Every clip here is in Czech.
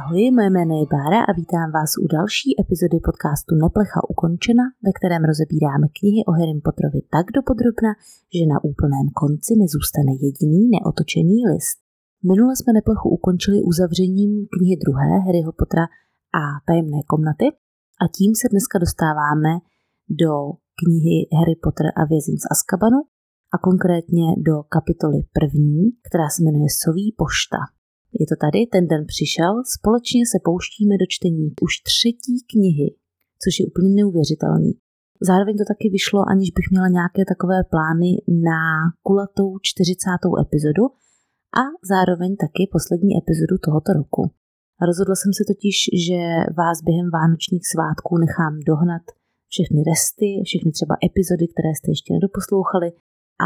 Ahoj, moje jméno je Bára a vítám vás u další epizody podcastu Neplecha ukončena, ve kterém rozebíráme knihy o Harry Potterovi tak dopodrobna, že na úplném konci nezůstane jediný neotočený list. Minule jsme Neplechu ukončili uzavřením knihy druhé Harryho Pottera a tajemné komnaty a tím se dneska dostáváme do knihy Harry Potter a vězeň z Azkabanu a konkrétně do kapitoly první, která se jmenuje Soví pošta. Je to tady, ten den přišel, společně se pouštíme do čtení už třetí knihy, což je úplně neuvěřitelný. Zároveň to taky vyšlo, aniž bych měla nějaké takové plány na kulatou 40. epizodu a zároveň taky poslední epizodu tohoto roku. Rozhodla jsem se totiž, že vás během vánočních svátků nechám dohnat všechny resty, všechny třeba epizody, které jste ještě nedoposlouchali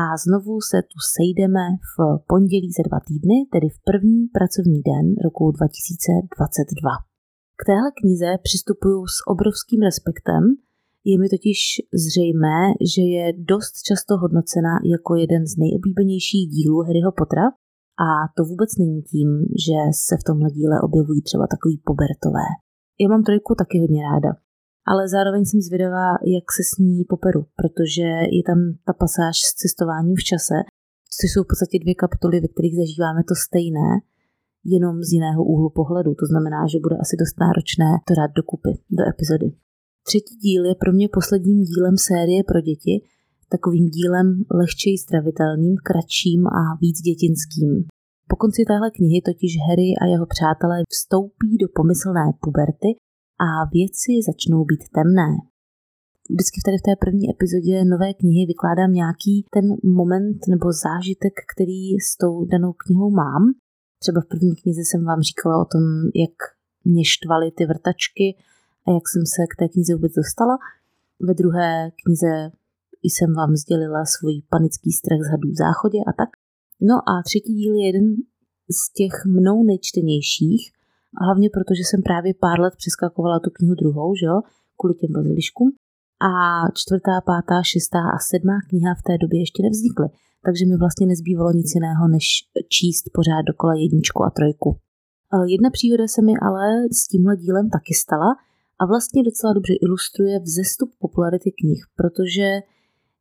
a znovu se tu sejdeme v pondělí za dva týdny, tedy v první pracovní den roku 2022. K téhle knize přistupuju s obrovským respektem, je mi totiž zřejmé, že je dost často hodnocena jako jeden z nejoblíbenějších dílů Harryho Pottera a to vůbec není tím, že se v tomhle díle objevují třeba takový pobertové. Já mám trojku taky hodně ráda ale zároveň jsem zvědavá, jak se s ní poperu, protože je tam ta pasáž s cestováním v čase, což jsou v podstatě dvě kapitoly, ve kterých zažíváme to stejné, jenom z jiného úhlu pohledu. To znamená, že bude asi dost náročné to dát dokupy do epizody. Třetí díl je pro mě posledním dílem série pro děti, takovým dílem lehčej stravitelným, kratším a víc dětinským. Po konci téhle knihy totiž Harry a jeho přátelé vstoupí do pomyslné puberty a věci začnou být temné. Vždycky tady v té první epizodě nové knihy vykládám nějaký ten moment nebo zážitek, který s tou danou knihou mám. Třeba v první knize jsem vám říkala o tom, jak mě štvaly ty vrtačky a jak jsem se k té knize vůbec dostala. Ve druhé knize jsem vám sdělila svůj panický strach z hadů v záchodě a tak. No a třetí díl je jeden z těch mnou nejčtenějších, a hlavně proto, že jsem právě pár let přeskakovala tu knihu druhou, že jo, kvůli těm baziliškům. A čtvrtá, pátá, šestá a sedmá kniha v té době ještě nevznikly, takže mi vlastně nezbývalo nic jiného, než číst pořád dokola jedničku a trojku. Jedna příhoda se mi ale s tímhle dílem taky stala a vlastně docela dobře ilustruje vzestup popularity knih, protože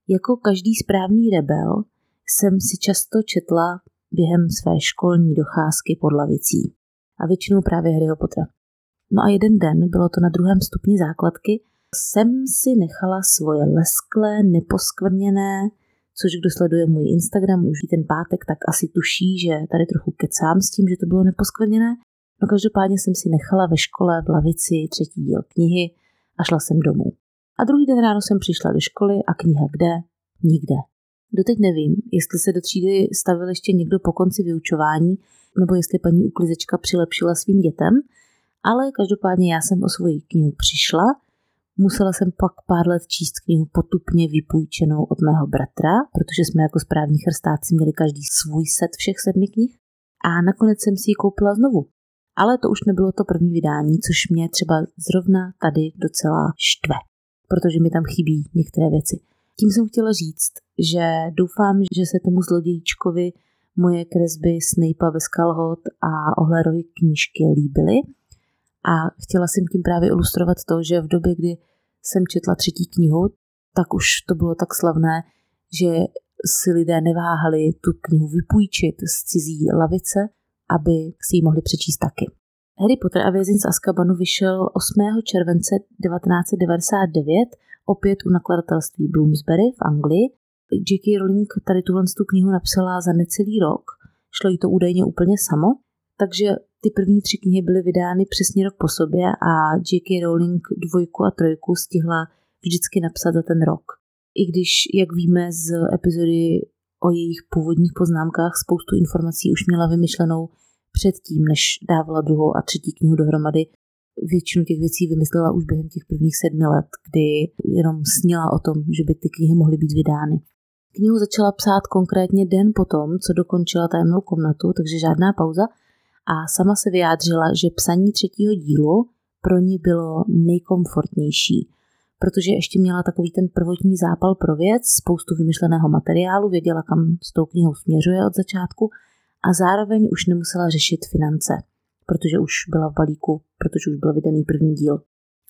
jako každý správný rebel jsem si často četla během své školní docházky pod lavicí a většinou právě Harryho Pottera. No a jeden den, bylo to na druhém stupni základky, jsem si nechala svoje lesklé, neposkvrněné, což kdo sleduje můj Instagram už ten pátek, tak asi tuší, že tady trochu kecám s tím, že to bylo neposkvrněné. No každopádně jsem si nechala ve škole v lavici třetí díl knihy a šla jsem domů. A druhý den ráno jsem přišla do školy a kniha kde? Nikde. Doteď nevím, jestli se do třídy stavil ještě někdo po konci vyučování, nebo jestli paní uklizečka přilepšila svým dětem, ale každopádně já jsem o svoji knihu přišla, musela jsem pak pár let číst knihu potupně vypůjčenou od mého bratra, protože jsme jako správní chrstáci měli každý svůj set všech sedmi knih a nakonec jsem si ji koupila znovu. Ale to už nebylo to první vydání, což mě třeba zrovna tady docela štve, protože mi tam chybí některé věci. Tím jsem chtěla říct, že doufám, že se tomu zlodějíčkovi moje kresby Snape'a ve Skalhot a Ohlerovy knížky líbily a chtěla jsem tím právě ilustrovat to, že v době, kdy jsem četla třetí knihu, tak už to bylo tak slavné, že si lidé neváhali tu knihu vypůjčit z cizí lavice, aby si ji mohli přečíst taky. Harry Potter a vězeň z Azkabanu vyšel 8. července 1999 opět u nakladatelství Bloomsbury v Anglii J.K. Rowling tady tuhle tu knihu napsala za necelý rok. Šlo jí to údajně úplně samo, takže ty první tři knihy byly vydány přesně rok po sobě a J.K. Rowling dvojku a trojku stihla vždycky napsat za ten rok. I když, jak víme z epizody o jejich původních poznámkách, spoustu informací už měla vymyšlenou předtím, než dávala druhou a třetí knihu dohromady. Většinu těch věcí vymyslela už během těch prvních sedmi let, kdy jenom snila o tom, že by ty knihy mohly být vydány. Knihu začala psát konkrétně den potom, co dokončila tajemnou komnatu, takže žádná pauza a sama se vyjádřila, že psaní třetího dílu pro ní bylo nejkomfortnější, protože ještě měla takový ten prvotní zápal pro věc, spoustu vymyšleného materiálu, věděla, kam s tou knihou směřuje od začátku a zároveň už nemusela řešit finance. Protože už byla v balíku, protože už byl vydaný první díl.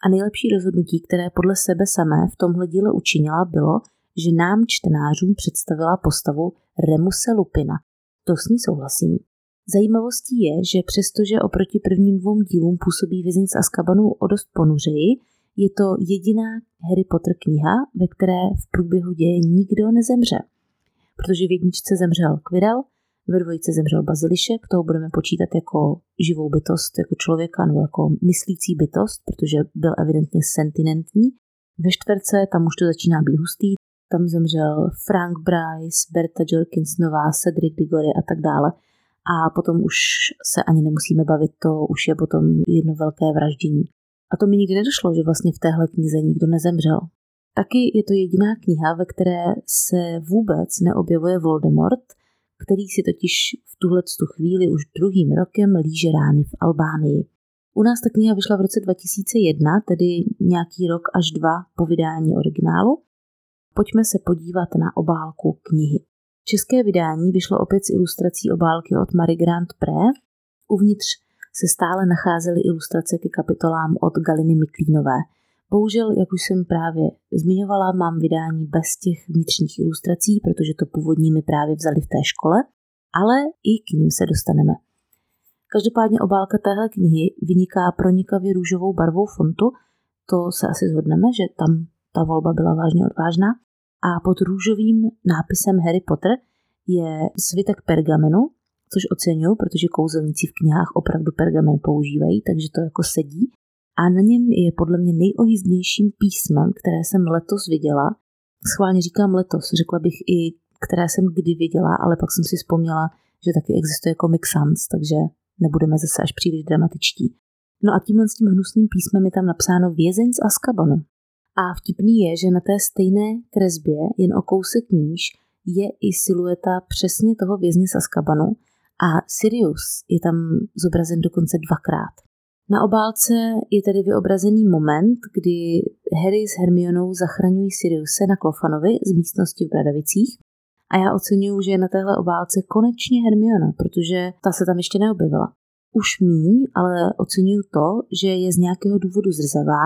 A nejlepší rozhodnutí, které podle sebe samé v tomhle díle učinila, bylo, že nám čtenářům představila postavu Remuse Lupina. To s ní souhlasím. Zajímavostí je, že přestože oproti prvním dvou dílům působí vězeň z Azkabanu o dost ponuřeji, je to jediná Harry Potter kniha, ve které v průběhu děje nikdo nezemře. Protože v jedničce zemřel Quirrell, ve dvojice zemřel Bazilišek, toho budeme počítat jako živou bytost, jako člověka nebo jako myslící bytost, protože byl evidentně sentinentní. Ve čtverce tam už to začíná být hustý, tam zemřel Frank Bryce, Berta Jorkinsonová, Cedric Diggory a tak dále. A potom už se ani nemusíme bavit, to už je potom jedno velké vraždění. A to mi nikdy nedošlo, že vlastně v téhle knize nikdo nezemřel. Taky je to jediná kniha, ve které se vůbec neobjevuje Voldemort, který si totiž v tuhle chvíli už druhým rokem líže rány v Albánii. U nás ta kniha vyšla v roce 2001, tedy nějaký rok až dva po vydání originálu. Pojďme se podívat na obálku knihy. České vydání vyšlo opět s ilustrací obálky od Marie Grant Pré. Uvnitř se stále nacházely ilustrace ke kapitolám od Galiny Miklínové. Bohužel, jak už jsem právě zmiňovala, mám vydání bez těch vnitřních ilustrací, protože to původní mi právě vzali v té škole, ale i k ním se dostaneme. Každopádně obálka téhle knihy vyniká pronikavě růžovou barvou fontu, to se asi zhodneme, že tam ta volba byla vážně odvážná. A pod růžovým nápisem Harry Potter je svitek pergamenu, což oceňuju, protože kouzelníci v knihách opravdu pergamen používají, takže to jako sedí a na něm je podle mě nejohýznějším písmem, které jsem letos viděla. Schválně říkám letos, řekla bych i, které jsem kdy viděla, ale pak jsem si vzpomněla, že taky existuje Comic Sans, takže nebudeme zase až příliš dramatičtí. No a tímhle s tím hnusným písmem je tam napsáno vězeň z Azkabanu. A vtipný je, že na té stejné kresbě, jen o kousek níž, je i silueta přesně toho vězně z Azkabanu a Sirius je tam zobrazen dokonce dvakrát. Na obálce je tedy vyobrazený moment, kdy Harry s Hermionou zachraňují Siriuse na Klofanovi z místnosti v Bradavicích a já oceňuju, že je na téhle obálce konečně Hermiona, protože ta se tam ještě neobjevila. Už míň, ale oceňuju to, že je z nějakého důvodu zrzavá,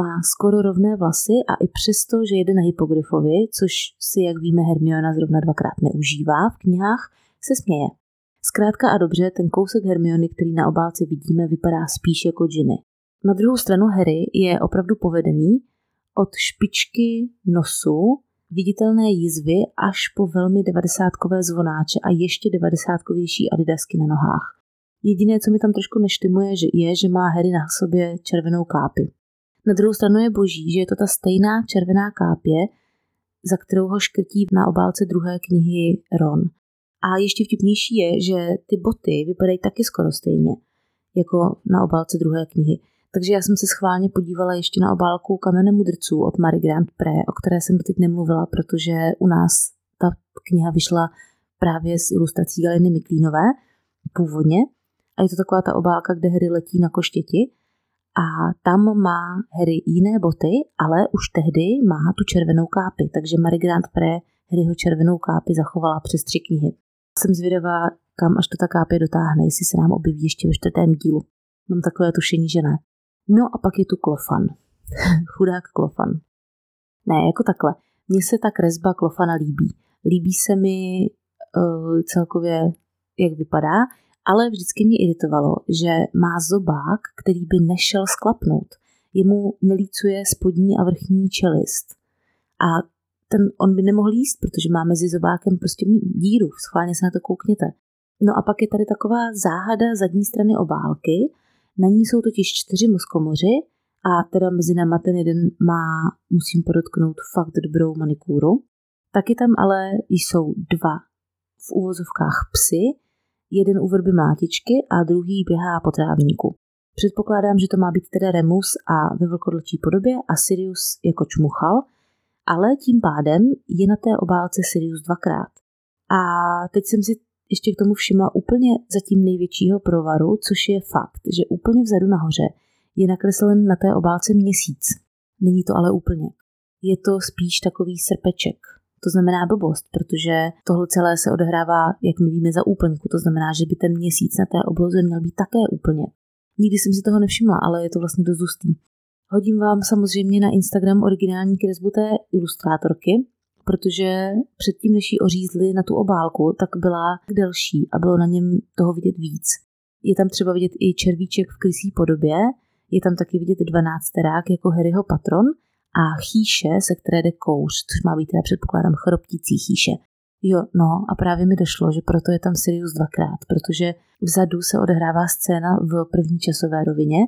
má skoro rovné vlasy a i přesto, že jede na hypogryfovi, což si, jak víme, Hermiona zrovna dvakrát neužívá v knihách, se směje. Zkrátka a dobře, ten kousek Hermiony, který na obálce vidíme, vypadá spíš jako Ginny. Na druhou stranu Harry je opravdu povedený od špičky nosu, viditelné jizvy až po velmi devadesátkové zvonáče a ještě devadesátkovější adidasky na nohách. Jediné, co mi tam trošku neštimuje, je, že má Harry na sobě červenou kápi. Na druhou stranu je boží, že je to ta stejná červená kápě, za kterou ho škrtí na obálce druhé knihy Ron. A ještě vtipnější je, že ty boty vypadají taky skoro stejně, jako na obálce druhé knihy. Takže já jsem se schválně podívala ještě na obálku Kamene mudrců od Marie Grant Pré, o které jsem doteď nemluvila, protože u nás ta kniha vyšla právě s ilustrací Galiny Miklínové původně. A je to taková ta obálka, kde Harry letí na koštěti. A tam má Harry jiné boty, ale už tehdy má tu červenou kápi, takže Marie Grant Pré Harryho červenou kápi zachovala přes tři knihy. Jsem zvědavá, kam až to ta kápě dotáhne, jestli se nám objeví ještě ve čtvrtém dílu. Mám takové tušení, že ne. No a pak je tu klofan. Chudák klofan. Ne, jako takhle. Mně se ta kresba klofana líbí. Líbí se mi uh, celkově, jak vypadá, ale vždycky mě iritovalo, že má zobák, který by nešel sklapnout. Jemu nelícuje spodní a vrchní čelist. A ten, on by nemohl jíst, protože má mezi zobákem prostě díru, schválně se na to koukněte. No a pak je tady taková záhada zadní strany obálky, na ní jsou totiž čtyři muskomoři a teda mezi náma ten jeden má, musím podotknout, fakt dobrou manikúru. Taky tam ale jsou dva v úvozovkách psy, jeden u vrby mlátičky a druhý běhá po trávníku. Předpokládám, že to má být teda Remus a ve vlkodlčí podobě a Sirius jako čmuchal, ale tím pádem je na té obálce Sirius dvakrát. A teď jsem si ještě k tomu všimla úplně zatím největšího provaru, což je fakt, že úplně vzadu nahoře je nakreslen na té obálce měsíc. Není to ale úplně. Je to spíš takový srpeček. To znamená blbost, protože tohle celé se odehrává, jak my víme, za úplňku. To znamená, že by ten měsíc na té obloze měl být také úplně. Nikdy jsem si toho nevšimla, ale je to vlastně dost hustý. Hodím vám samozřejmě na Instagram originální kresbu té ilustrátorky, protože předtím, než ji ořízli na tu obálku, tak byla delší a bylo na něm toho vidět víc. Je tam třeba vidět i červíček v krysí podobě, je tam taky vidět dvanácterák jako Harryho patron a chýše, se které jde kouř, což má být teda předpokládám chroptící chýše. Jo, no a právě mi došlo, že proto je tam Sirius dvakrát, protože vzadu se odehrává scéna v první časové rovině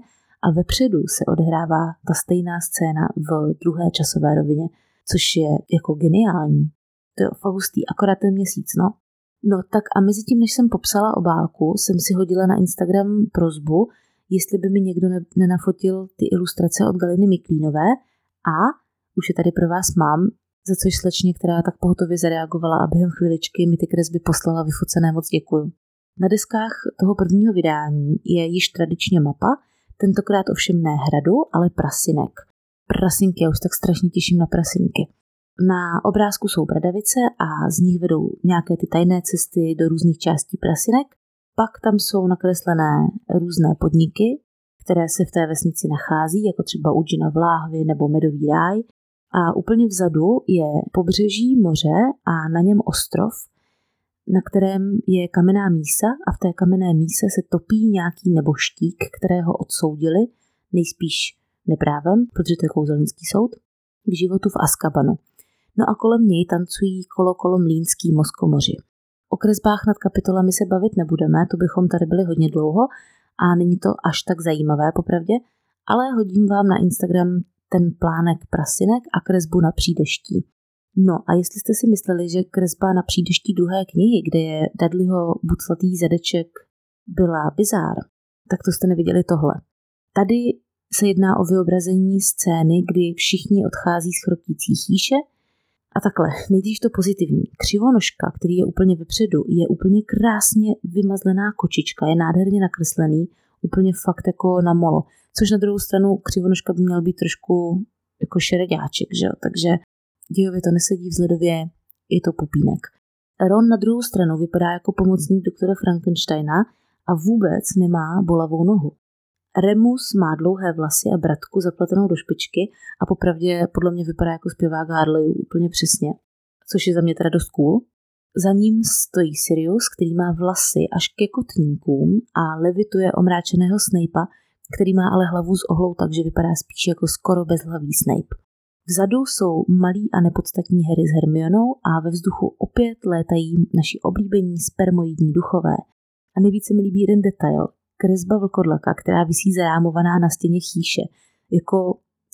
a vepředu se odehrává ta stejná scéna v druhé časové rovině, což je jako geniální. To je fakt akorát ten měsíc, no. No tak a mezi tím, než jsem popsala obálku, jsem si hodila na Instagram prozbu, jestli by mi někdo nenafotil ty ilustrace od Galiny Miklínové a už je tady pro vás mám, za což slečně, která tak pohotově zareagovala a během chviličky mi ty kresby poslala vyfocené, moc děkuju. Na deskách toho prvního vydání je již tradičně mapa, tentokrát ovšem ne hradu, ale prasinek. Prasinky, já už tak strašně těším na prasinky. Na obrázku jsou bradavice a z nich vedou nějaké ty tajné cesty do různých částí prasinek. Pak tam jsou nakreslené různé podniky, které se v té vesnici nachází, jako třeba Udžina v Láhvi nebo Medový ráj. A úplně vzadu je pobřeží moře a na něm ostrov, na kterém je kamenná mísa a v té kamenné míse se topí nějaký neboštík, kterého odsoudili, nejspíš neprávem, protože to je kouzelnický soud, k životu v Askabanu. No a kolem něj tancují kolo kolo mlínský moskomoři. O kresbách nad kapitolami se bavit nebudeme, to bychom tady byli hodně dlouho a není to až tak zajímavé popravdě, ale hodím vám na Instagram ten plánek prasinek a kresbu na přídeští. No a jestli jste si mysleli, že kresba na přídeští druhé knihy, kde je Dudleyho buclatý zadeček, byla bizár, tak to jste neviděli tohle. Tady se jedná o vyobrazení scény, kdy všichni odchází z chroptící chýše a takhle, nejdřív to pozitivní. Křivonožka, který je úplně vepředu, je úplně krásně vymazlená kočička, je nádherně nakreslený, úplně fakt jako na molo. Což na druhou stranu křivonožka by měl být trošku jako šeredáček, že jo? takže dějově to nesedí vzhledově, je to pupínek. Ron na druhou stranu vypadá jako pomocník doktora Frankensteina a vůbec nemá bolavou nohu. Remus má dlouhé vlasy a bratku zapletenou do špičky a popravdě podle mě vypadá jako zpěvák Harleyů úplně přesně, což je za mě teda dost cool. Za ním stojí Sirius, který má vlasy až ke kotníkům a levituje omráčeného Snape'a, který má ale hlavu z ohlou, takže vypadá spíš jako skoro bezhlavý Snape. Vzadu jsou malí a nepodstatní Harry s Hermionou a ve vzduchu opět létají naši oblíbení spermoidní duchové. A nejvíce mi líbí jeden detail, kresba vlkodlaka, která visí zarámovaná na stěně chýše. Jako,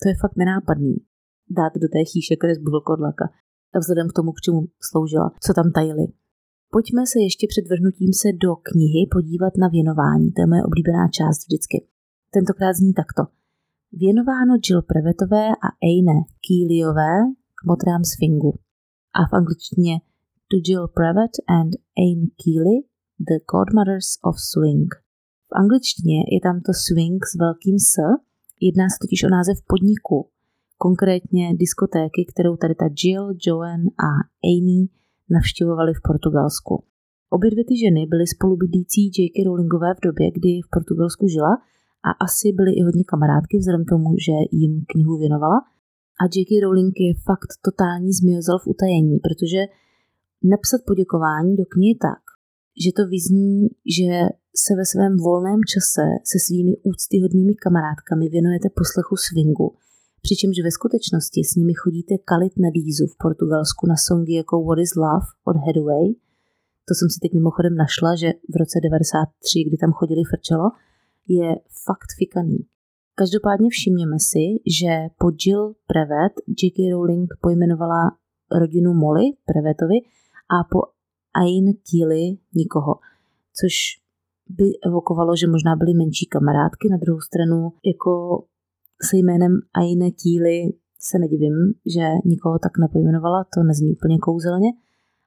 to je fakt nenápadný. Dát do té chýše kresbu vlkodlaka. A vzhledem k tomu, k čemu sloužila, co tam tajili. Pojďme se ještě před vrhnutím se do knihy podívat na věnování. To je moje oblíbená část vždycky. Tentokrát zní takto. Věnováno Jill Prevetové a Eine Keelyové k motrám Sfingu. A v angličtině to Jill Prevet and Aine Keely, the godmothers of swing. V angličtině je tam to swing s velkým S, jedná se totiž o název podniku, konkrétně diskotéky, kterou tady ta Jill, Joan a Amy navštěvovali v Portugalsku. Obě dvě ty ženy byly spolubydlící J.K. Rowlingové v době, kdy v Portugalsku žila a asi byly i hodně kamarádky vzhledem tomu, že jim knihu věnovala. A J.K. Rowling je fakt totální zmiozel v utajení, protože napsat poděkování do knihy tak, že to vyzní, že se ve svém volném čase se svými úctyhodnými kamarádkami věnujete poslechu swingu, přičemž ve skutečnosti s nimi chodíte kalit na dýzu v Portugalsku na songy jako What is Love od Headway. To jsem si teď mimochodem našla, že v roce 93, kdy tam chodili frčelo, je fakt fikaný. Každopádně všimněme si, že po Jill Prevet J.K. Rowling pojmenovala rodinu Molly Prevetovi a po Ain Keely nikoho, což by evokovalo, že možná byly menší kamarádky. Na druhou stranu, jako se jménem Aine Keely se nedivím, že nikoho tak nepojmenovala, to nezní úplně kouzelně,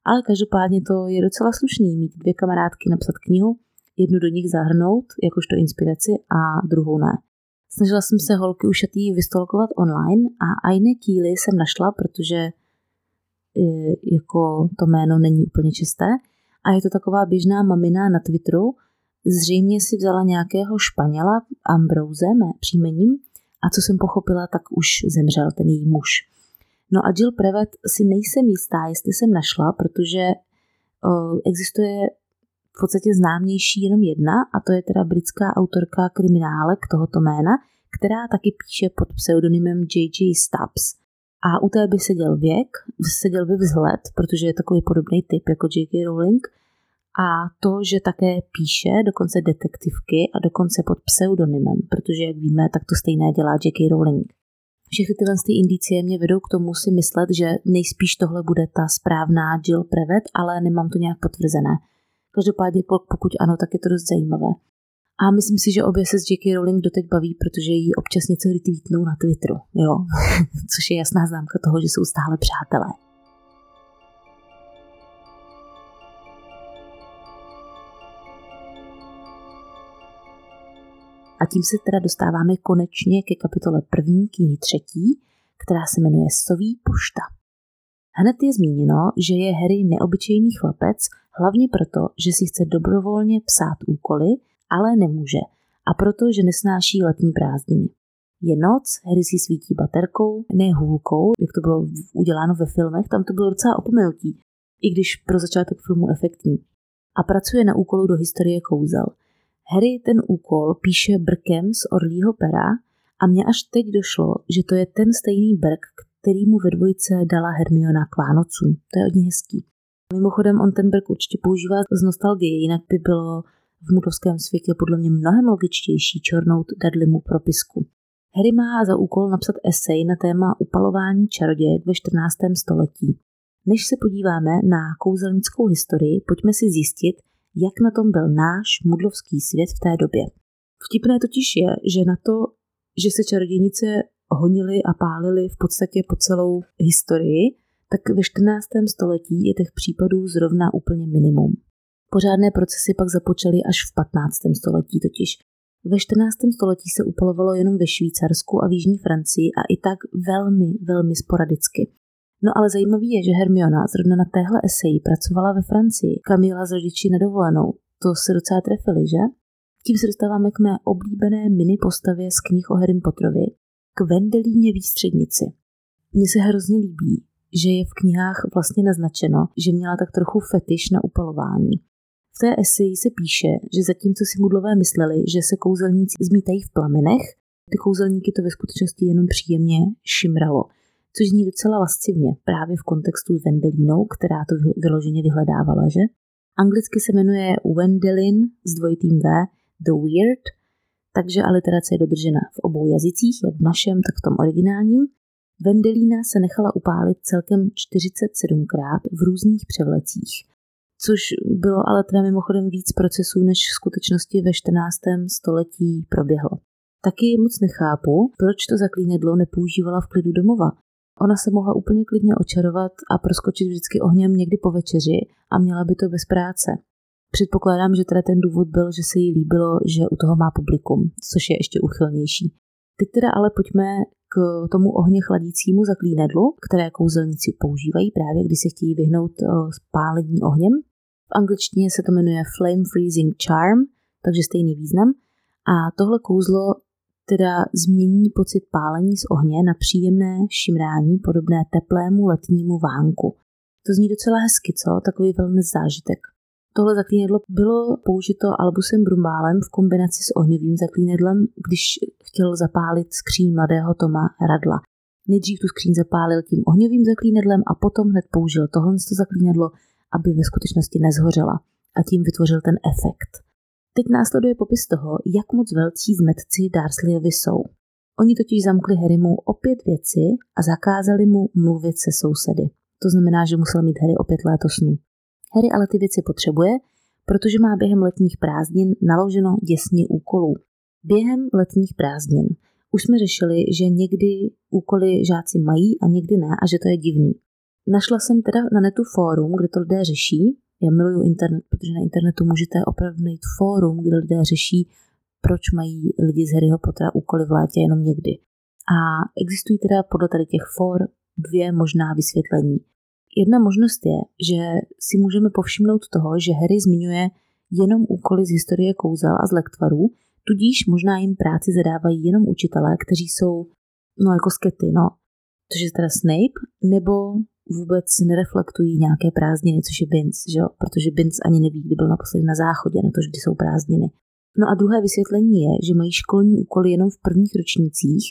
ale každopádně to je docela slušný mít dvě kamarádky napsat knihu, jednu do nich zahrnout jakožto inspiraci a druhou ne. Snažila jsem se holky ušatý vystolkovat online a Aine Keely jsem našla, protože jako to jméno není úplně čisté. A je to taková běžná mamina na Twitteru. Zřejmě si vzala nějakého Španěla, Ambrose, mé příjmením, a co jsem pochopila, tak už zemřel ten její muž. No a Jill Prevet si nejsem jistá, jestli jsem našla, protože o, existuje v podstatě známější jenom jedna a to je teda britská autorka kriminálek tohoto jména, která taky píše pod pseudonymem J.J. Stubbs. A u té by seděl věk, seděl by vzhled, protože je takový podobný typ jako J.K. Rowling, a to, že také píše dokonce detektivky a dokonce pod pseudonymem, protože, jak víme, tak to stejné dělá J.K. Rowling. Všechny tyhle ty indicie mě vedou k tomu si myslet, že nejspíš tohle bude ta správná Jill Prevet, ale nemám to nějak potvrzené. Každopádně pokud ano, tak je to dost zajímavé. A myslím si, že obě se s J.K. Rowling doteď baví, protože jí občas něco retweetnou na Twitteru, jo. Což je jasná známka toho, že jsou stále přátelé. A tím se teda dostáváme konečně ke kapitole první knihy třetí, která se jmenuje Soví pošta. Hned je zmíněno, že je Harry neobyčejný chlapec, hlavně proto, že si chce dobrovolně psát úkoly, ale nemůže, a proto, že nesnáší letní prázdniny. Je noc, Harry si svítí baterkou, ne hůlkou, jak to bylo uděláno ve filmech, tam to bylo docela opomenutí, i když pro začátek filmu efektní. A pracuje na úkolu do historie kouzel – Harry ten úkol píše brkem z orlího pera a mně až teď došlo, že to je ten stejný brk, který mu ve dvojce dala Hermiona k Vánocům. To je hodně hezký. Mimochodem on ten brk určitě používá z nostalgie, jinak by bylo v mudovském světě podle mě mnohem logičtější čornout Dudleymu propisku. Harry má za úkol napsat esej na téma upalování čarodějek ve 14. století. Než se podíváme na kouzelnickou historii, pojďme si zjistit, jak na tom byl náš mudlovský svět v té době. Vtipné totiž je, že na to, že se čarodějnice honily a pálily v podstatě po celou historii, tak ve 14. století je těch případů zrovna úplně minimum. Pořádné procesy pak započaly až v 15. století totiž. Ve 14. století se upalovalo jenom ve Švýcarsku a v Jižní Francii a i tak velmi, velmi sporadicky. No ale zajímavý je, že Hermiona zrovna na téhle eseji pracovala ve Francii, kam jela s rodiči na dovolenou. To se docela trefili, že? Tím se dostáváme k mé oblíbené mini postavě z knih o Harry Potterovi, k Vendelíně výstřednici. Mně se hrozně líbí, že je v knihách vlastně naznačeno, že měla tak trochu fetiš na upalování. V té eseji se píše, že zatímco si mudlové mysleli, že se kouzelníci zmítají v plamenech, ty kouzelníky to ve skutečnosti jenom příjemně šimralo – což zní docela lascivně právě v kontextu s Vendelínou, která to vyloženě vyhledávala, že? Anglicky se jmenuje Wendelin s dvojitým V, The Weird, takže aliterace je dodržena v obou jazycích, jak v našem, tak v tom originálním. Vendelína se nechala upálit celkem 47krát v různých převlecích, což bylo ale teda mimochodem víc procesů, než v skutečnosti ve 14. století proběhlo. Taky moc nechápu, proč to zaklínedlo nepoužívala v klidu domova, Ona se mohla úplně klidně očarovat a proskočit vždycky ohněm někdy po večeři a měla by to bez práce. Předpokládám, že teda ten důvod byl, že se jí líbilo, že u toho má publikum, což je ještě uchylnější. Teď teda ale pojďme k tomu ohně chladícímu zaklínedlu, které kouzelníci používají právě, když se chtějí vyhnout eh, spálení ohněm. V angličtině se to jmenuje Flame Freezing Charm, takže stejný význam. A tohle kouzlo teda změní pocit pálení z ohně na příjemné šimrání podobné teplému letnímu vánku. To zní docela hezky, co? Takový velmi zážitek. Tohle zaklínedlo bylo použito Albusem Brumbálem v kombinaci s ohňovým zaklínedlem, když chtěl zapálit skříň mladého Toma Radla. Nejdřív tu skříň zapálil tím ohňovým zaklínedlem a potom hned použil tohle zaklínedlo, aby ve skutečnosti nezhořela a tím vytvořil ten efekt. Teď následuje popis toho, jak moc velcí zmetci Darsleyovi jsou. Oni totiž zamkli Harrymu opět věci a zakázali mu mluvit se sousedy. To znamená, že musel mít Harry opět léto snů. Harry ale ty věci potřebuje, protože má během letních prázdnin naloženo děsně úkolů. Během letních prázdnin už jsme řešili, že někdy úkoly žáci mají a někdy ne a že to je divný. Našla jsem teda na netu fórum, kde to lidé řeší já miluju internet, protože na internetu můžete opravdu najít fórum, kde lidé řeší, proč mají lidi z Harryho Pottera úkoly v létě jenom někdy. A existují teda podle tady těch for dvě možná vysvětlení. Jedna možnost je, že si můžeme povšimnout toho, že Harry zmiňuje jenom úkoly z historie kouzel a z lektvarů, tudíž možná jim práci zadávají jenom učitelé, kteří jsou no jako skety, no. Což je teda Snape, nebo vůbec nereflektují nějaké prázdniny, což je Binz, že jo? protože Binz ani neví, kdy byl naposledy na záchodě, na to, že kdy jsou prázdniny. No a druhé vysvětlení je, že mají školní úkoly jenom v prvních ročnících,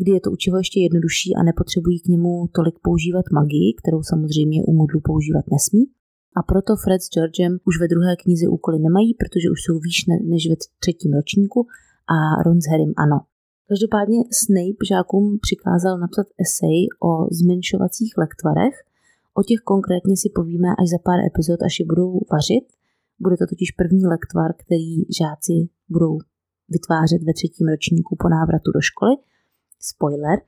kdy je to učivo ještě jednodušší a nepotřebují k němu tolik používat magii, kterou samozřejmě u modlu používat nesmí. A proto Fred s Georgem už ve druhé knize úkoly nemají, protože už jsou výš než ve třetím ročníku a Ron s Harrym ano. Každopádně Snape žákům přikázal napsat esej o zmenšovacích lektvarech. O těch konkrétně si povíme až za pár epizod, až je budou vařit. Bude to totiž první lektvar, který žáci budou vytvářet ve třetím ročníku po návratu do školy. Spoiler.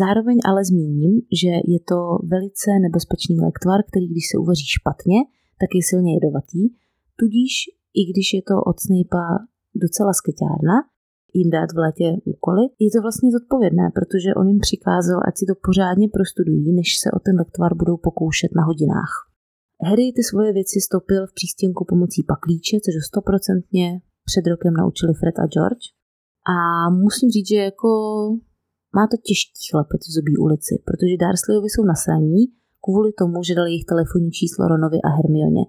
Zároveň ale zmíním, že je to velice nebezpečný lektvar, který když se uvaří špatně, tak je silně jedovatý, tudíž i když je to od Snape'a docela skeťárna, jim dát v létě úkoly, je to vlastně zodpovědné, protože on jim přikázal, ať si to pořádně prostudují, než se o ten lektvar budou pokoušet na hodinách. Harry ty svoje věci stopil v přístěnku pomocí paklíče, což stoprocentně před rokem naučili Fred a George. A musím říct, že jako má to těžký chlapec v zubí ulici, protože Dursleyovi jsou nasraní kvůli tomu, že dali jejich telefonní číslo Ronovi a Hermioně.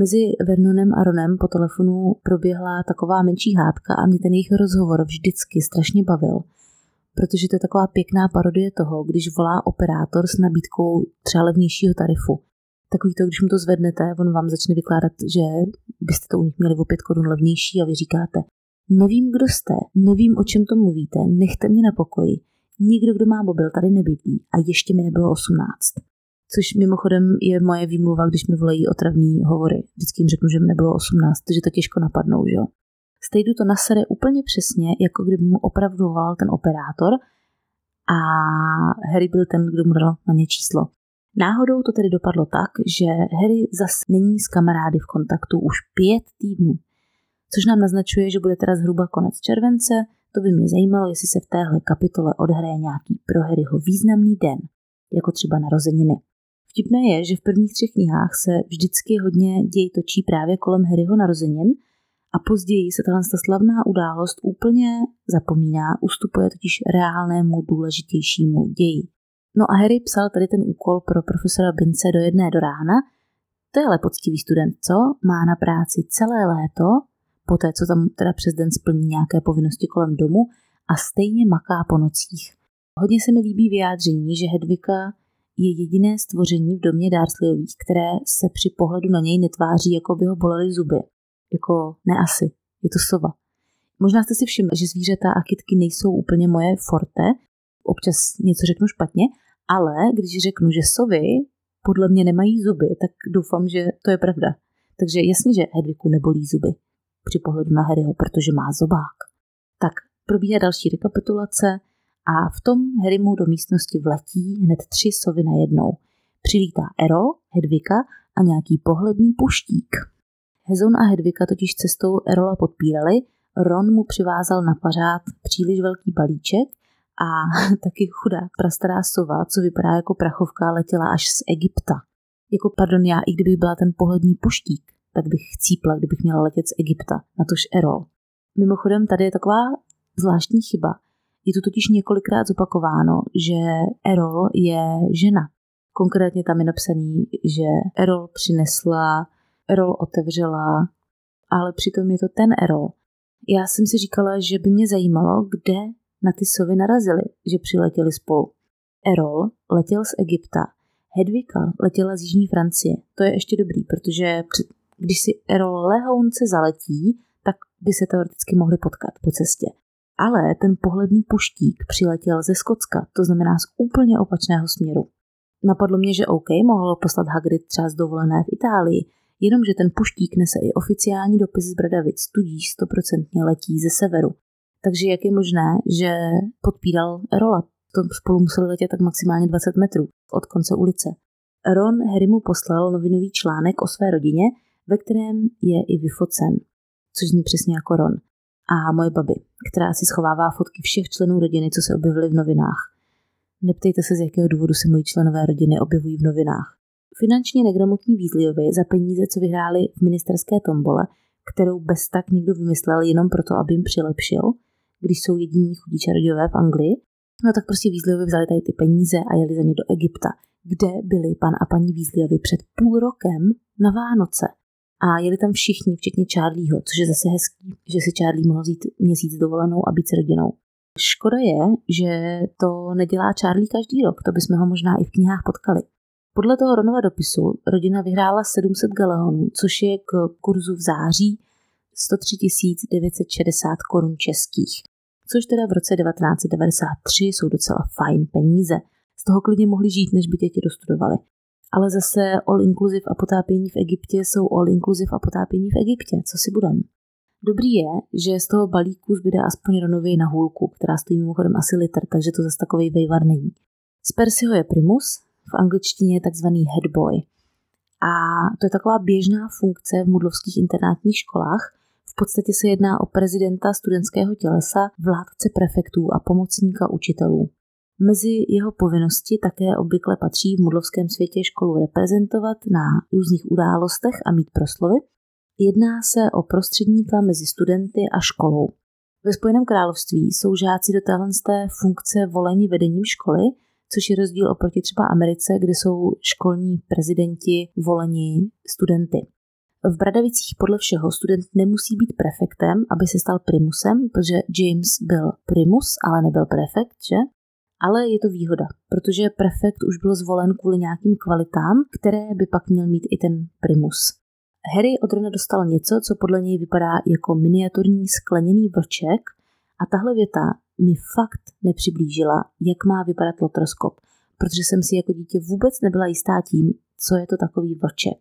Mezi Vernonem a Ronem po telefonu proběhla taková menší hádka a mě ten jejich rozhovor vždycky strašně bavil, protože to je taková pěkná parodie toho, když volá operátor s nabídkou třeba levnějšího tarifu. Takový to, když mu to zvednete, on vám začne vykládat, že byste to u nich měli o 5 korun levnější a vy říkáte, nevím, kdo jste, nevím, o čem to mluvíte, nechte mě na pokoji. Nikdo, kdo má mobil, tady nebydlí a ještě mi nebylo 18 což mimochodem je moje výmluva, když mi volají otravný hovory. Vždycky jim řeknu, že mi nebylo 18, takže to těžko napadnou, že jo. Stejdu to nasere úplně přesně, jako kdyby mu opravdu volal ten operátor a Harry byl ten, kdo mu dal na ně číslo. Náhodou to tedy dopadlo tak, že Harry zas není s kamarády v kontaktu už pět týdnů, což nám naznačuje, že bude teda zhruba konec července, to by mě zajímalo, jestli se v téhle kapitole odhraje nějaký pro Harryho významný den, jako třeba narozeniny. Vtipné je, že v prvních třech knihách se vždycky hodně děj točí právě kolem Harryho narozenin a později se tahle slavná událost úplně zapomíná, ustupuje totiž reálnému důležitějšímu ději. No a Harry psal tady ten úkol pro profesora Bince do jedné do rána. To je ale poctivý student, co? Má na práci celé léto, poté co tam teda přes den splní nějaké povinnosti kolem domu a stejně maká po nocích. Hodně se mi líbí vyjádření, že Hedvika je jediné stvoření v domě Darsleyových, které se při pohledu na něj netváří, jako by ho bolely zuby. Jako ne asi, je to sova. Možná jste si všimli, že zvířata a kytky nejsou úplně moje forte, občas něco řeknu špatně, ale když řeknu, že sovy podle mě nemají zuby, tak doufám, že to je pravda. Takže jasně, že Hedviku nebolí zuby při pohledu na Harryho, protože má zobák. Tak probíhá další rekapitulace a v tom Harry mu do místnosti vletí hned tři sovy na jednou. Přilítá Erol, Hedvika a nějaký pohledný puštík. Hezon a Hedvika totiž cestou Erola podpírali, Ron mu přivázal na pařád příliš velký balíček a taky chudá prastará sova, co vypadá jako prachovka, letěla až z Egypta. Jako pardon, já i kdybych byla ten pohledný puštík, tak bych chcípla, kdybych měla letět z Egypta, natož Erol. Mimochodem, tady je taková zvláštní chyba. Je tu totiž několikrát zopakováno, že Erol je žena. Konkrétně tam je napsaný, že Erol přinesla, Erol otevřela, ale přitom je to ten Erol. Já jsem si říkala, že by mě zajímalo, kde na ty sovy narazili, že přiletěli spolu. Erol letěl z Egypta, Hedvika letěla z Jižní Francie. To je ještě dobrý, protože když si lehounce zaletí, tak by se teoreticky mohli potkat po cestě ale ten pohledný puštík přiletěl ze Skocka, to znamená z úplně opačného směru. Napadlo mě, že OK, mohlo poslat Hagrid třeba z dovolené v Itálii, jenomže ten puštík nese i oficiální dopis z Bradavic, tudíž stoprocentně letí ze severu. Takže jak je možné, že podpíral Rola? To spolu museli letět tak maximálně 20 metrů od konce ulice. Ron Harry mu poslal novinový článek o své rodině, ve kterém je i vyfocen, což zní přesně jako Ron a moje babi, která si schovává fotky všech členů rodiny, co se objevily v novinách. Neptejte se, z jakého důvodu se moji členové rodiny objevují v novinách. Finančně negramotní Weasleyovi za peníze, co vyhráli v ministerské tombole, kterou bez tak někdo vymyslel jenom proto, aby jim přilepšil, když jsou jediní chudí čarodějové v Anglii, no tak prostě Weasleyovi vzali tady ty peníze a jeli za ně do Egypta, kde byli pan a paní Weasleyovi před půl rokem na Vánoce. A jeli tam všichni, včetně Charlieho, což je zase hezký, že si Charlie mohl vzít měsíc dovolenou a být s rodinou. Škoda je, že to nedělá Charlie každý rok, to bychom ho možná i v knihách potkali. Podle toho Ronova dopisu rodina vyhrála 700 galeonů, což je k kurzu v září 103 960 korun českých, což teda v roce 1993 jsou docela fajn peníze. Z toho klidně mohli žít, než by děti dostudovali. Ale zase all inclusive a potápění v Egyptě jsou all inclusive a potápění v Egyptě, co si budem. Dobrý je, že z toho balíku zbyde aspoň Ronovi na hůlku, která stojí mimochodem asi litr, takže to zase takový vejvar není. Z Persiho je primus, v angličtině je takzvaný headboy. A to je taková běžná funkce v mudlovských internátních školách. V podstatě se jedná o prezidenta studentského tělesa, vládce prefektů a pomocníka učitelů. Mezi jeho povinnosti také obvykle patří v mudlovském světě školu reprezentovat na různých událostech a mít proslovy. Jedná se o prostředníka mezi studenty a školou. Ve Spojeném království jsou žáci do téhle funkce voleni vedením školy, což je rozdíl oproti třeba Americe, kde jsou školní prezidenti voleni studenty. V Bradavicích podle všeho student nemusí být prefektem, aby se stal primusem, protože James byl primus, ale nebyl prefekt, že? Ale je to výhoda, protože prefekt už byl zvolen kvůli nějakým kvalitám, které by pak měl mít i ten primus. Harry od Rona dostal něco, co podle něj vypadá jako miniaturní skleněný vlček a tahle věta mi fakt nepřiblížila, jak má vypadat lotroskop, protože jsem si jako dítě vůbec nebyla jistá tím, co je to takový vlček.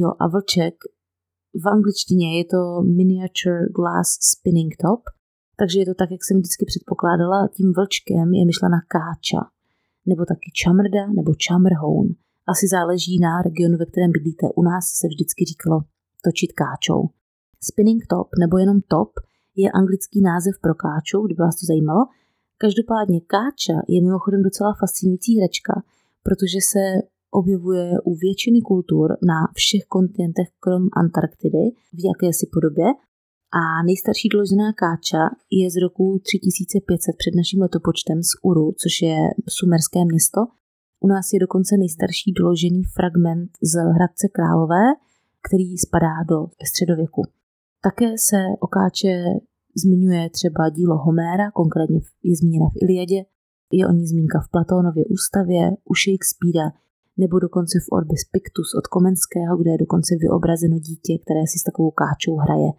Jo, a vlček v angličtině je to miniature glass spinning top, takže je to tak, jak jsem vždycky předpokládala, tím vlčkem je myšlena káča, nebo taky čamrda, nebo čamrhoun. Asi záleží na regionu, ve kterém bydlíte. U nás se vždycky říkalo točit káčou. Spinning top, nebo jenom top, je anglický název pro káču, kdyby vás to zajímalo. Každopádně káča je mimochodem docela fascinující hračka, protože se objevuje u většiny kultur na všech kontinentech krom Antarktidy v jakési podobě a nejstarší doložená káča je z roku 3500 před naším letopočtem z Uru, což je sumerské město. U nás je dokonce nejstarší doložený fragment z Hradce Králové, který spadá do středověku. Také se o káče zmiňuje třeba dílo Homéra, konkrétně je zmíněna v Iliadě, je o ní zmínka v Platónově ústavě, u Shakespearea nebo dokonce v Orbis Pictus od Komenského, kde je dokonce vyobrazeno dítě, které si s takovou káčou hraje.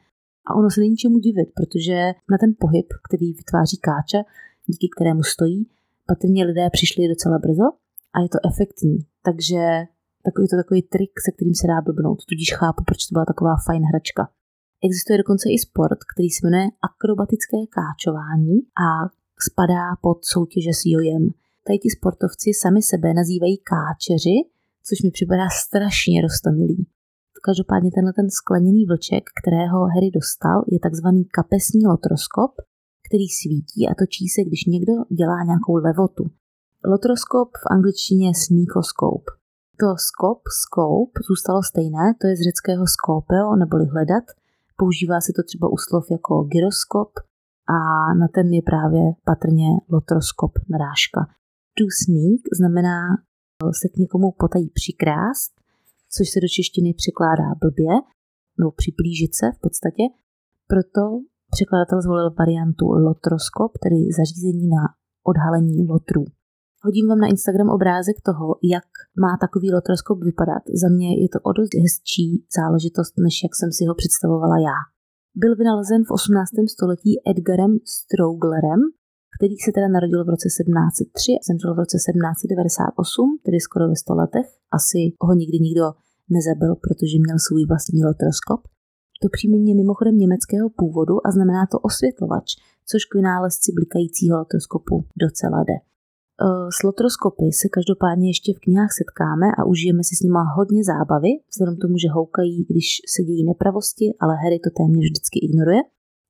A ono se není čemu divit, protože na ten pohyb, který vytváří káča, díky kterému stojí, patrně lidé přišli docela brzo a je to efektní. Takže takový to takový trik, se kterým se dá blbnout. Tudíž chápu, proč to byla taková fajn hračka. Existuje dokonce i sport, který se jmenuje akrobatické káčování a spadá pod soutěže s jojem. Tady ti sportovci sami sebe nazývají káčeři, což mi připadá strašně rostomilý. Každopádně tenhle ten skleněný vlček, kterého Harry dostal, je takzvaný kapesní lotroskop, který svítí a točí se, když někdo dělá nějakou levotu. Lotroskop v angličtině je sneakoscope. To skop, scope, zůstalo stejné, to je z řeckého skopeo, neboli hledat, Používá se to třeba u slov jako gyroskop a na ten je právě patrně lotroskop narážka. To sneak znamená se k někomu potají přikrást, což se do češtiny překládá blbě, nebo přiblížit se v podstatě. Proto překladatel zvolil variantu lotroskop, tedy zařízení na odhalení lotrů. Hodím vám na Instagram obrázek toho, jak má takový lotroskop vypadat. Za mě je to o dost hezčí záležitost, než jak jsem si ho představovala já. Byl vynalezen v 18. století Edgarem Strouglerem, který se teda narodil v roce 1703 a zemřel v roce 1798, tedy skoro ve 100 letech. Asi ho nikdy nikdo nezabil, protože měl svůj vlastní lotroskop. To příjmení je mimochodem německého původu a znamená to osvětlovač, což k vynálezci blikajícího lotroskopu docela jde. Eh, s lotroskopy se každopádně ještě v knihách setkáme a užijeme si s nima hodně zábavy, vzhledem tomu, že houkají, když se dějí nepravosti, ale Harry to téměř vždycky ignoruje.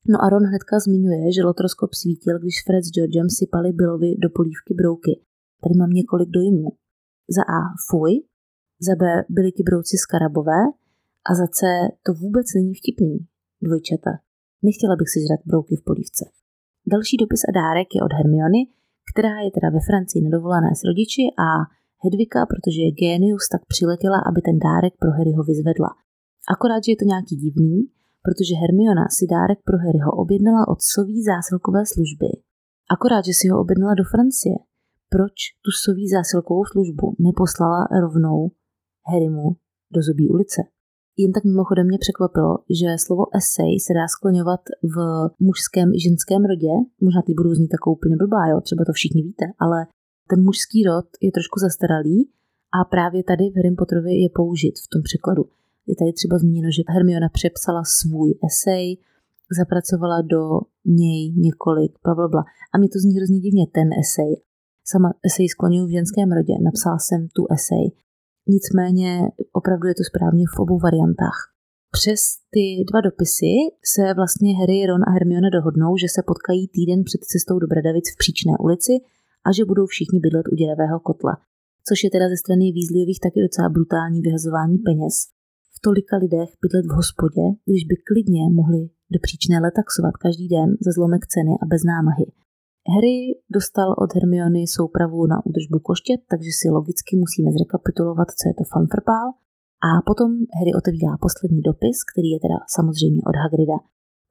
No a Ron hnedka zmiňuje, že lotroskop svítil, když Fred s Georgem sypali Billovi do polívky brouky. tady mám několik dojmů. Za A fuj, za B byli ti brouci skarabové a za C to vůbec není vtipný, dvojčata. Nechtěla bych si žrat brouky v polívce. Další dopis a dárek je od Hermiony, která je teda ve Francii nedovolené s rodiči a Hedvika, protože je génius, tak přiletěla, aby ten dárek pro Harryho vyzvedla. Akorát, že je to nějaký divný, protože Hermiona si dárek pro Harryho objednala od sový zásilkové služby. Akorát, že si ho objednala do Francie. Proč tu sový zásilkovou službu neposlala rovnou Harrymu do Zubí ulice? Jen tak mimochodem mě překvapilo, že slovo essay se dá skloňovat v mužském i ženském rodě. Možná ty budou znít takovou úplně blbá, jo? třeba to všichni víte, ale ten mužský rod je trošku zastaralý a právě tady v Harry Potterovi je použit v tom překladu. Je tady třeba zmíněno, že Hermiona přepsala svůj esej, zapracovala do něj několik, bla, bla, bla. A mě to zní hrozně divně, ten esej. Sama esej skloňuji v ženském rodě, napsala jsem tu esej. Nicméně opravdu je to správně v obou variantách. Přes ty dva dopisy se vlastně Harry, Ron a Hermione dohodnou, že se potkají týden před cestou do Bradavic v Příčné ulici a že budou všichni bydlet u děravého kotla. Což je teda ze strany Weasleyových taky docela brutální vyhazování peněz. Tolika lidech bydlet v hospodě, když by klidně mohli do příčné letaxovat každý den za zlomek ceny a bez námahy. Harry dostal od Hermiony soupravu na údržbu koště, takže si logicky musíme zrekapitulovat, co je to fanfrpál. A potom Harry otevírá poslední dopis, který je teda samozřejmě od Hagrida.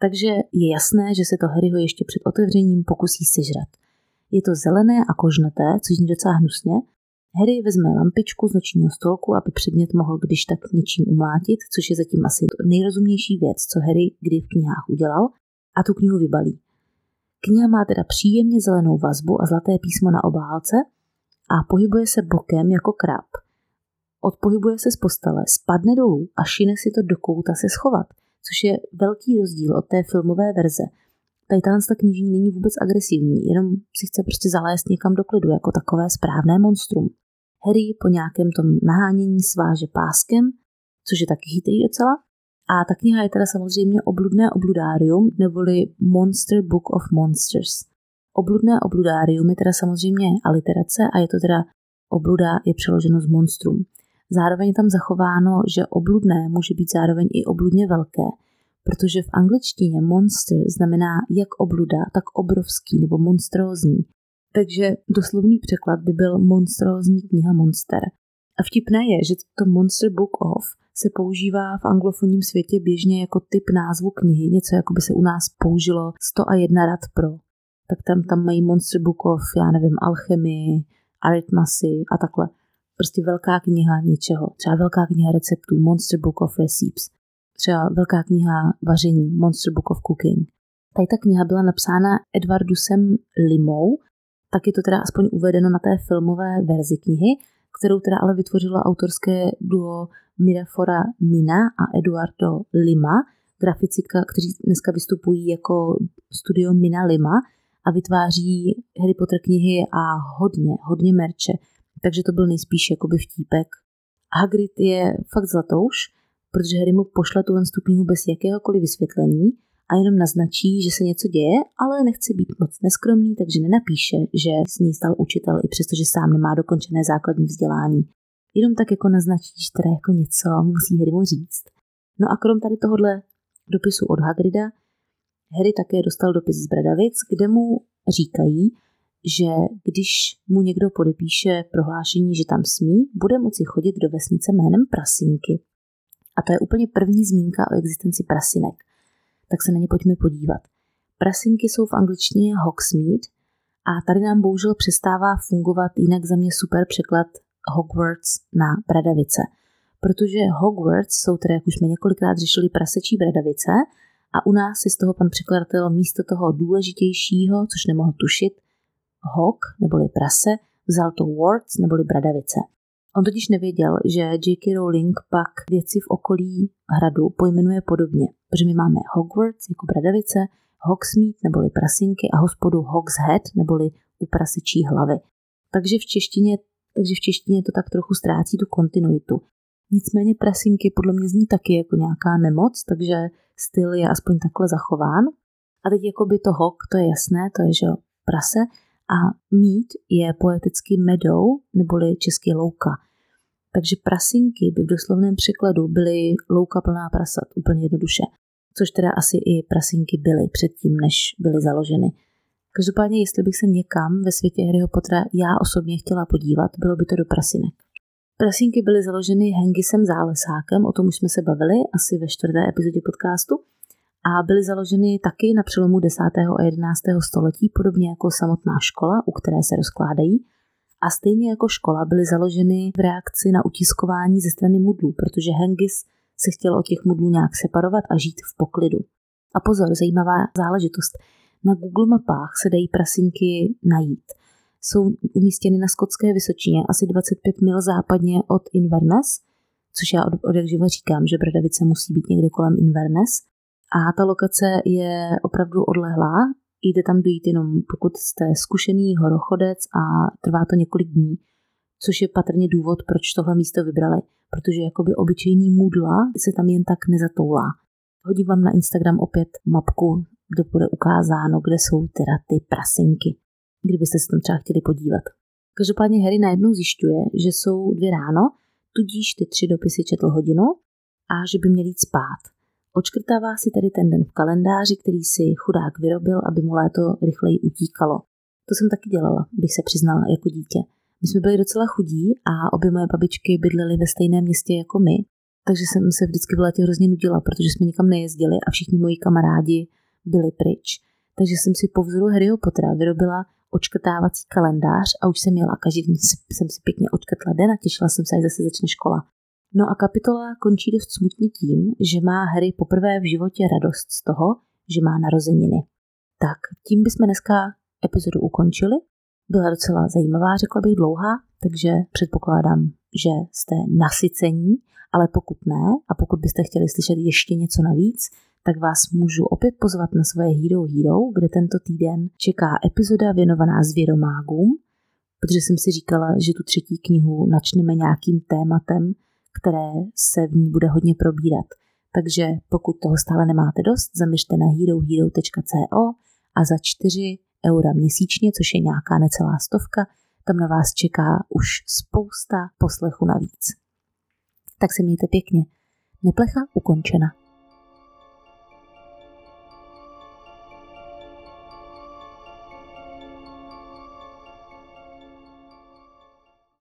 Takže je jasné, že se to Harryho ještě před otevřením pokusí sežrat. Je to zelené a kožnaté, což zní docela hnusně. Harry vezme lampičku z nočního stolku, aby předmět mohl když tak něčím umlátit, což je zatím asi nejrozumnější věc, co Harry kdy v knihách udělal, a tu knihu vybalí. Kniha má teda příjemně zelenou vazbu a zlaté písmo na obálce a pohybuje se bokem jako krab. Odpohybuje se z postele, spadne dolů a šine si to do kouta se schovat, což je velký rozdíl od té filmové verze, Tady ta knižní není vůbec agresivní, jenom si chce prostě zalézt někam do klidu, jako takové správné monstrum. Harry po nějakém tom nahánění sváže páskem, což je taky chytrý docela. A ta kniha je teda samozřejmě obludné obludárium, neboli Monster Book of Monsters. Obludné obludárium je teda samozřejmě aliterace a je to teda obluda je přeloženo z monstrum. Zároveň je tam zachováno, že obludné může být zároveň i obludně velké, protože v angličtině monster znamená jak obluda, tak obrovský nebo monstrózní. Takže doslovný překlad by byl monstrózní kniha Monster. A vtipné je, že to Monster Book of se používá v anglofonním světě běžně jako typ názvu knihy, něco jako by se u nás použilo 101 rad pro. Tak tam, tam mají Monster Book of, já nevím, alchemii, aritmasy a takhle. Prostě velká kniha něčeho, třeba velká kniha receptů, Monster Book of Recipes třeba velká kniha vaření, Monster Book of Cooking. Tady ta kniha byla napsána Edwardusem Limou, tak je to teda aspoň uvedeno na té filmové verzi knihy, kterou teda ale vytvořilo autorské duo Mirafora Mina a Eduardo Lima, grafici, kteří dneska vystupují jako studio Mina Lima a vytváří Harry Potter knihy a hodně, hodně merče. Takže to byl nejspíš jakoby vtípek. Hagrid je fakt zlatouš, protože Harry mu pošle tu tu knihu bez jakéhokoliv vysvětlení a jenom naznačí, že se něco děje, ale nechce být moc neskromný, takže nenapíše, že s ní stal učitel, i přestože sám nemá dokončené základní vzdělání. Jenom tak jako naznačí, že teda jako něco musí Harry mu říct. No a krom tady tohohle dopisu od Hagrida, Harry také dostal dopis z Bradavic, kde mu říkají, že když mu někdo podepíše prohlášení, že tam smí, bude moci chodit do vesnice jménem Prasinky. A to je úplně první zmínka o existenci prasinek. Tak se na ně pojďme podívat. Prasinky jsou v angličtině Hogsmeade a tady nám bohužel přestává fungovat jinak za mě super překlad Hogwarts na Bradavice. Protože Hogwarts jsou tedy, jak už jsme několikrát řešili, prasečí Bradavice a u nás si z toho pan překladatel místo toho důležitějšího, což nemohl tušit, Hog, neboli prase, vzal to Wards, neboli Bradavice. On totiž nevěděl, že J.K. Rowling pak věci v okolí hradu pojmenuje podobně, protože my máme Hogwarts jako bradavice, Hogsmeade neboli prasinky a hospodu Hogshead neboli u prasečí hlavy. Takže v češtině, takže v češtině to tak trochu ztrácí tu kontinuitu. Nicméně prasinky podle mě zní taky jako nějaká nemoc, takže styl je aspoň takhle zachován. A teď jako by to hog, to je jasné, to je že prase, a mít je poeticky meadow neboli český louka. Takže prasinky by v doslovném překladu byly louka plná prasat, úplně jednoduše. Což teda asi i prasinky byly předtím, než byly založeny. Každopádně, jestli bych se někam ve světě Harryho Pottera já osobně chtěla podívat, bylo by to do prasinek. Prasinky byly založeny Hengisem Zálesákem, o tom už jsme se bavili asi ve čtvrté epizodě podcastu, a byly založeny taky na přelomu 10. a 11. století, podobně jako samotná škola, u které se rozkládají. A stejně jako škola byly založeny v reakci na utiskování ze strany mudlů, protože Hengis se chtěl od těch mudlů nějak separovat a žít v poklidu. A pozor, zajímavá záležitost. Na Google mapách se dají prasinky najít. Jsou umístěny na skotské Vysočině, asi 25 mil západně od Inverness, což já od, od jak živa říkám, že Bradavice musí být někde kolem Inverness. A ta lokace je opravdu odlehlá, jde tam dojít jenom pokud jste zkušený horochodec a trvá to několik dní, což je patrně důvod, proč tohle místo vybrali, protože jakoby obyčejný mudla se tam jen tak nezatoulá. Hodím vám na Instagram opět mapku, kde bude ukázáno, kde jsou teda ty prasinky, kdybyste se tam třeba chtěli podívat. Každopádně Harry najednou zjišťuje, že jsou dvě ráno, tudíž ty tři dopisy četl hodinu a že by měl jít spát. Očkrtává si tedy ten den v kalendáři, který si chudák vyrobil, aby mu léto rychleji utíkalo. To jsem taky dělala, bych se přiznala jako dítě. My jsme byli docela chudí a obě moje babičky bydlely ve stejném městě jako my, takže jsem se vždycky v létě hrozně nudila, protože jsme nikam nejezdili a všichni moji kamarádi byli pryč. Takže jsem si po vzoru Harryho Pottera vyrobila očkrtávací kalendář a už jsem jela. Každý den jsem si pěkně očkrtla den a těšila jsem se, až zase začne škola. No a kapitola končí dost smutně tím, že má Harry poprvé v životě radost z toho, že má narozeniny. Tak, tím bychom dneska epizodu ukončili. Byla docela zajímavá, řekla bych dlouhá, takže předpokládám, že jste nasycení, ale pokud ne a pokud byste chtěli slyšet ještě něco navíc, tak vás můžu opět pozvat na svoje Hero Hero, kde tento týden čeká epizoda věnovaná zvěromágům, protože jsem si říkala, že tu třetí knihu načneme nějakým tématem, které se v ní bude hodně probírat. Takže pokud toho stále nemáte dost, zaměřte na herohero.co a za 4 eura měsíčně, což je nějaká necelá stovka, tam na vás čeká už spousta poslechu navíc. Tak se mějte pěkně. Neplecha ukončena.